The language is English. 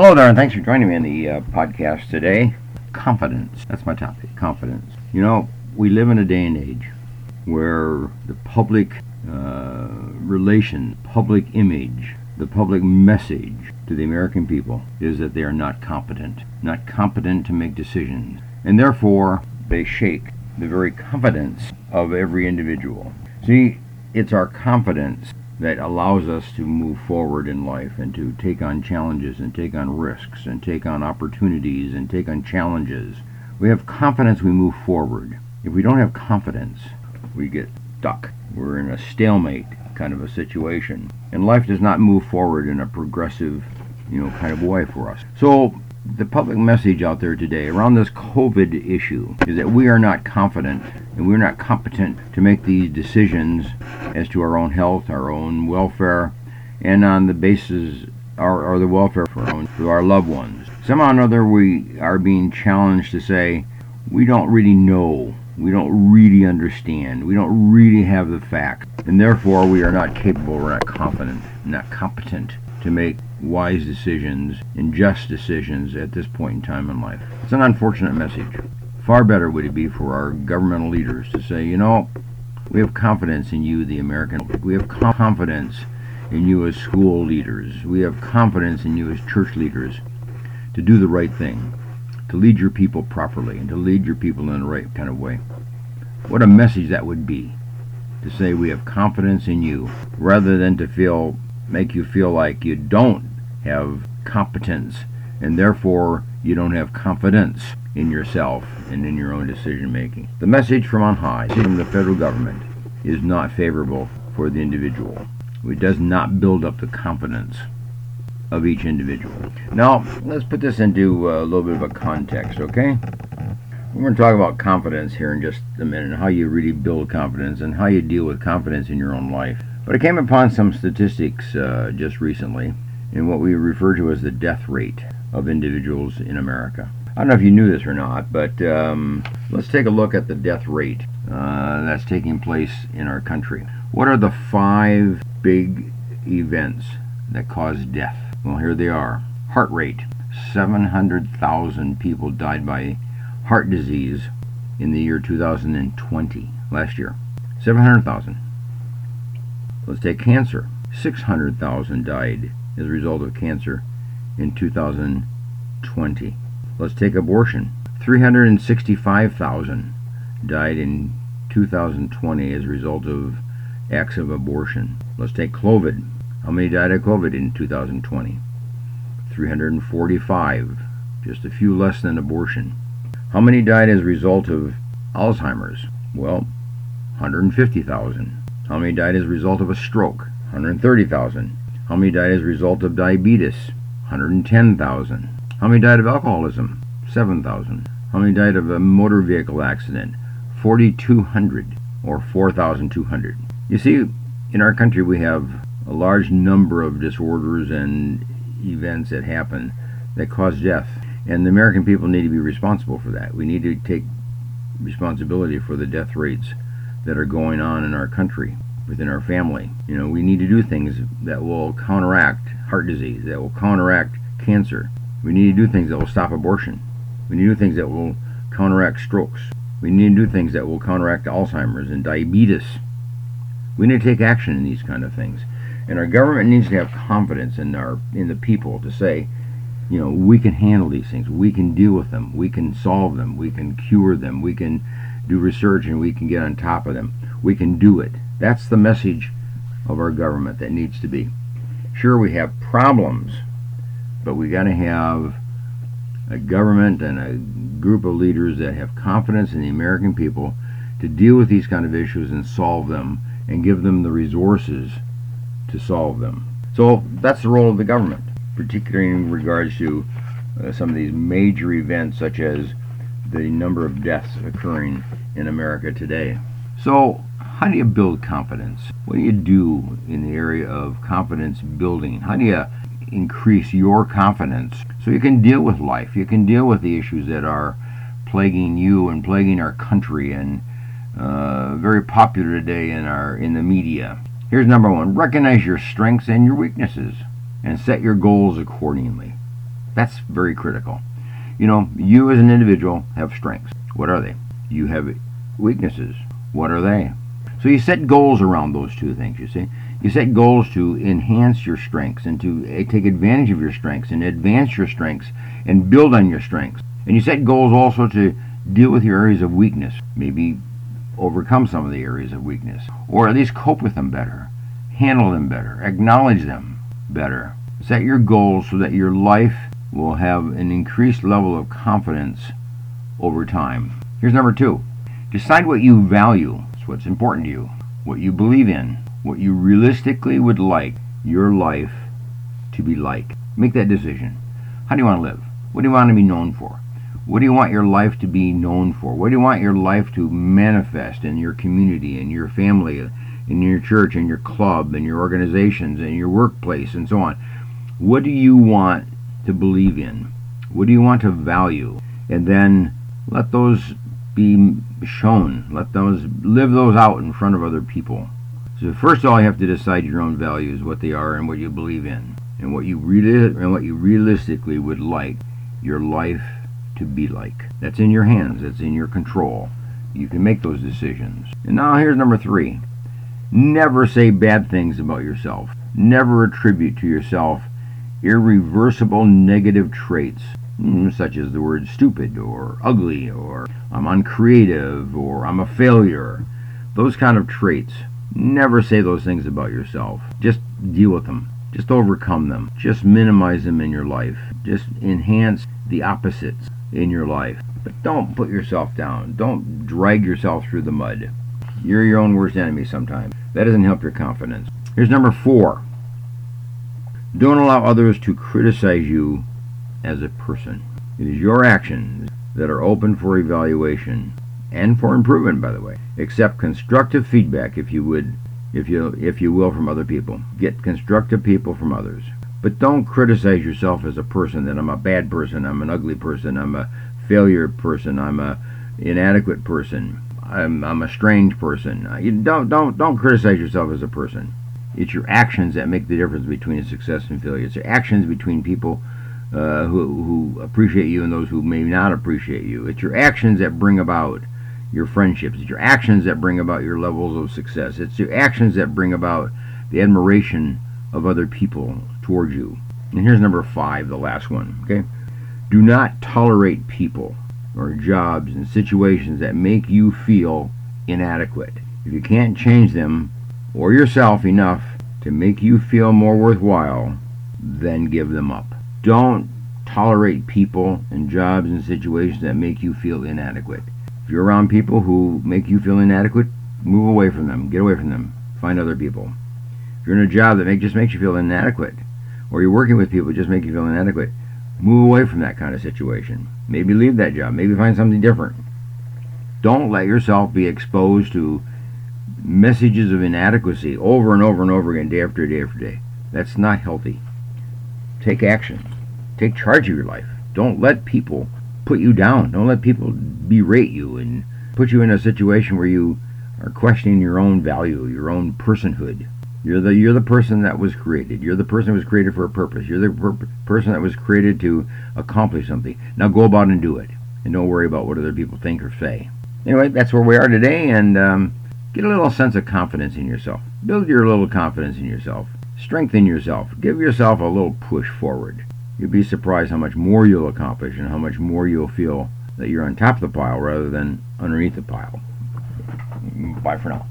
Hello there, and thanks for joining me in the uh, podcast today. Confidence. That's my topic. Confidence. You know, we live in a day and age where the public uh, relation, public image, the public message to the American people is that they are not competent, not competent to make decisions, and therefore they shake the very confidence of every individual. See, it's our confidence that allows us to move forward in life and to take on challenges and take on risks and take on opportunities and take on challenges. We have confidence, we move forward. If we don't have confidence, we get stuck. We're in a stalemate kind of a situation. And life does not move forward in a progressive, you know, kind of way for us. So the public message out there today around this COVID issue is that we are not confident and we're not competent to make these decisions as to our own health, our own welfare, and on the basis or, or the welfare for our, own, for our loved ones. Somehow or another, we are being challenged to say we don't really know, we don't really understand, we don't really have the facts, and therefore we are not capable, we're not confident, not competent to make wise decisions and just decisions at this point in time in life. It's an unfortunate message. Far better would it be for our governmental leaders to say, you know, we have confidence in you, the American. We have confidence in you as school leaders. We have confidence in you as church leaders to do the right thing, to lead your people properly, and to lead your people in the right kind of way. What a message that would be to say we have confidence in you rather than to feel make you feel like you don't have competence and therefore you don't have confidence in yourself and in your own decision making. The message from on high, from the federal government, is not favorable for the individual. It does not build up the confidence of each individual. Now, let's put this into a little bit of a context, okay? We're going to talk about confidence here in just a minute, and how you really build confidence and how you deal with confidence in your own life. But I came upon some statistics uh, just recently in what we refer to as the death rate of individuals in America. I don't know if you knew this or not, but um, let's take a look at the death rate uh, that's taking place in our country. What are the five big events that cause death? Well, here they are. Heart rate 700,000 people died by heart disease in the year 2020, last year. 700,000. Let's take cancer. 600,000 died as a result of cancer in 2020. Let's take abortion. 365,000 died in 2020 as a result of acts of abortion. Let's take COVID. How many died of COVID in 2020? 345, just a few less than abortion. How many died as a result of Alzheimer's? Well, 150,000. How many died as a result of a stroke? 130,000. How many died as a result of diabetes? 110,000. How many died of alcoholism? 7,000. How many died of a motor vehicle accident? 4,200 or 4,200. You see, in our country we have a large number of disorders and events that happen that cause death. And the American people need to be responsible for that. We need to take responsibility for the death rates that are going on in our country, within our family. You know, we need to do things that will counteract heart disease, that will counteract cancer. We need to do things that will stop abortion. We need to do things that will counteract strokes. We need to do things that will counteract Alzheimer's and diabetes. We need to take action in these kind of things. And our government needs to have confidence in our in the people to say, you know, we can handle these things. We can deal with them. We can solve them. We can cure them. We can do research and we can get on top of them. We can do it. That's the message of our government that needs to be. Sure, we have problems, but we got to have a government and a group of leaders that have confidence in the American people to deal with these kind of issues and solve them and give them the resources to solve them. So that's the role of the government, particularly in regards to uh, some of these major events such as the number of deaths occurring in America today. So, how do you build confidence? What do you do in the area of confidence building? How do you increase your confidence so you can deal with life? You can deal with the issues that are plaguing you and plaguing our country and uh, very popular today in our in the media. Here's number one: recognize your strengths and your weaknesses, and set your goals accordingly. That's very critical. You know, you as an individual have strengths. What are they? You have weaknesses. What are they? So you set goals around those two things, you see. You set goals to enhance your strengths and to eh, take advantage of your strengths and advance your strengths and build on your strengths. And you set goals also to deal with your areas of weakness, maybe overcome some of the areas of weakness, or at least cope with them better, handle them better, acknowledge them better. Set your goals so that your life will have an increased level of confidence over time. Here's number two decide what you value, what's important to you, what you believe in, what you realistically would like your life to be like. Make that decision. How do you want to live? What do you want to be known for? What do you want your life to be known for? What do you want your life to manifest in your community, in your family, in your church, in your club, in your organizations, in your workplace, and so on? What do you want to believe in? What do you want to value? And then let those be shown. Let those live those out in front of other people. So first of all, you have to decide your own values, what they are, and what you believe in, and what you really and what you realistically would like your life to be like. That's in your hands, that's in your control. You can make those decisions. And now here's number three never say bad things about yourself, never attribute to yourself irreversible negative traits. Such as the word stupid or ugly or I'm uncreative or I'm a failure. Those kind of traits. Never say those things about yourself. Just deal with them. Just overcome them. Just minimize them in your life. Just enhance the opposites in your life. But don't put yourself down. Don't drag yourself through the mud. You're your own worst enemy sometimes. That doesn't help your confidence. Here's number four. Don't allow others to criticize you as a person. It is your actions that are open for evaluation and for improvement, by the way. Accept constructive feedback if you would, if you if you will, from other people. Get constructive people from others. But don't criticize yourself as a person that I'm a bad person, I'm an ugly person, I'm a failure person, I'm a inadequate person, I'm, I'm a strange person. Uh, you don't don't don't criticize yourself as a person. It's your actions that make the difference between success and failure. It's your actions between people uh, who, who appreciate you and those who may not appreciate you. It's your actions that bring about your friendships. It's your actions that bring about your levels of success. It's your actions that bring about the admiration of other people towards you. And here's number five, the last one. Okay, do not tolerate people or jobs and situations that make you feel inadequate. If you can't change them or yourself enough to make you feel more worthwhile, then give them up. Don't tolerate people and jobs and situations that make you feel inadequate. If you're around people who make you feel inadequate, move away from them. Get away from them. Find other people. If you're in a job that make, just makes you feel inadequate, or you're working with people that just make you feel inadequate, move away from that kind of situation. Maybe leave that job. Maybe find something different. Don't let yourself be exposed to messages of inadequacy over and over and over again, day after day after day. That's not healthy. Take action. Take charge of your life. Don't let people put you down. Don't let people berate you and put you in a situation where you are questioning your own value, your own personhood. You're the you're the person that was created. You're the person that was created for a purpose. You're the per- person that was created to accomplish something. Now go about and do it, and don't worry about what other people think or say. Anyway, that's where we are today, and um, get a little sense of confidence in yourself. Build your little confidence in yourself. Strengthen yourself. Give yourself a little push forward. You'll be surprised how much more you'll accomplish and how much more you'll feel that you're on top of the pile rather than underneath the pile. Bye for now.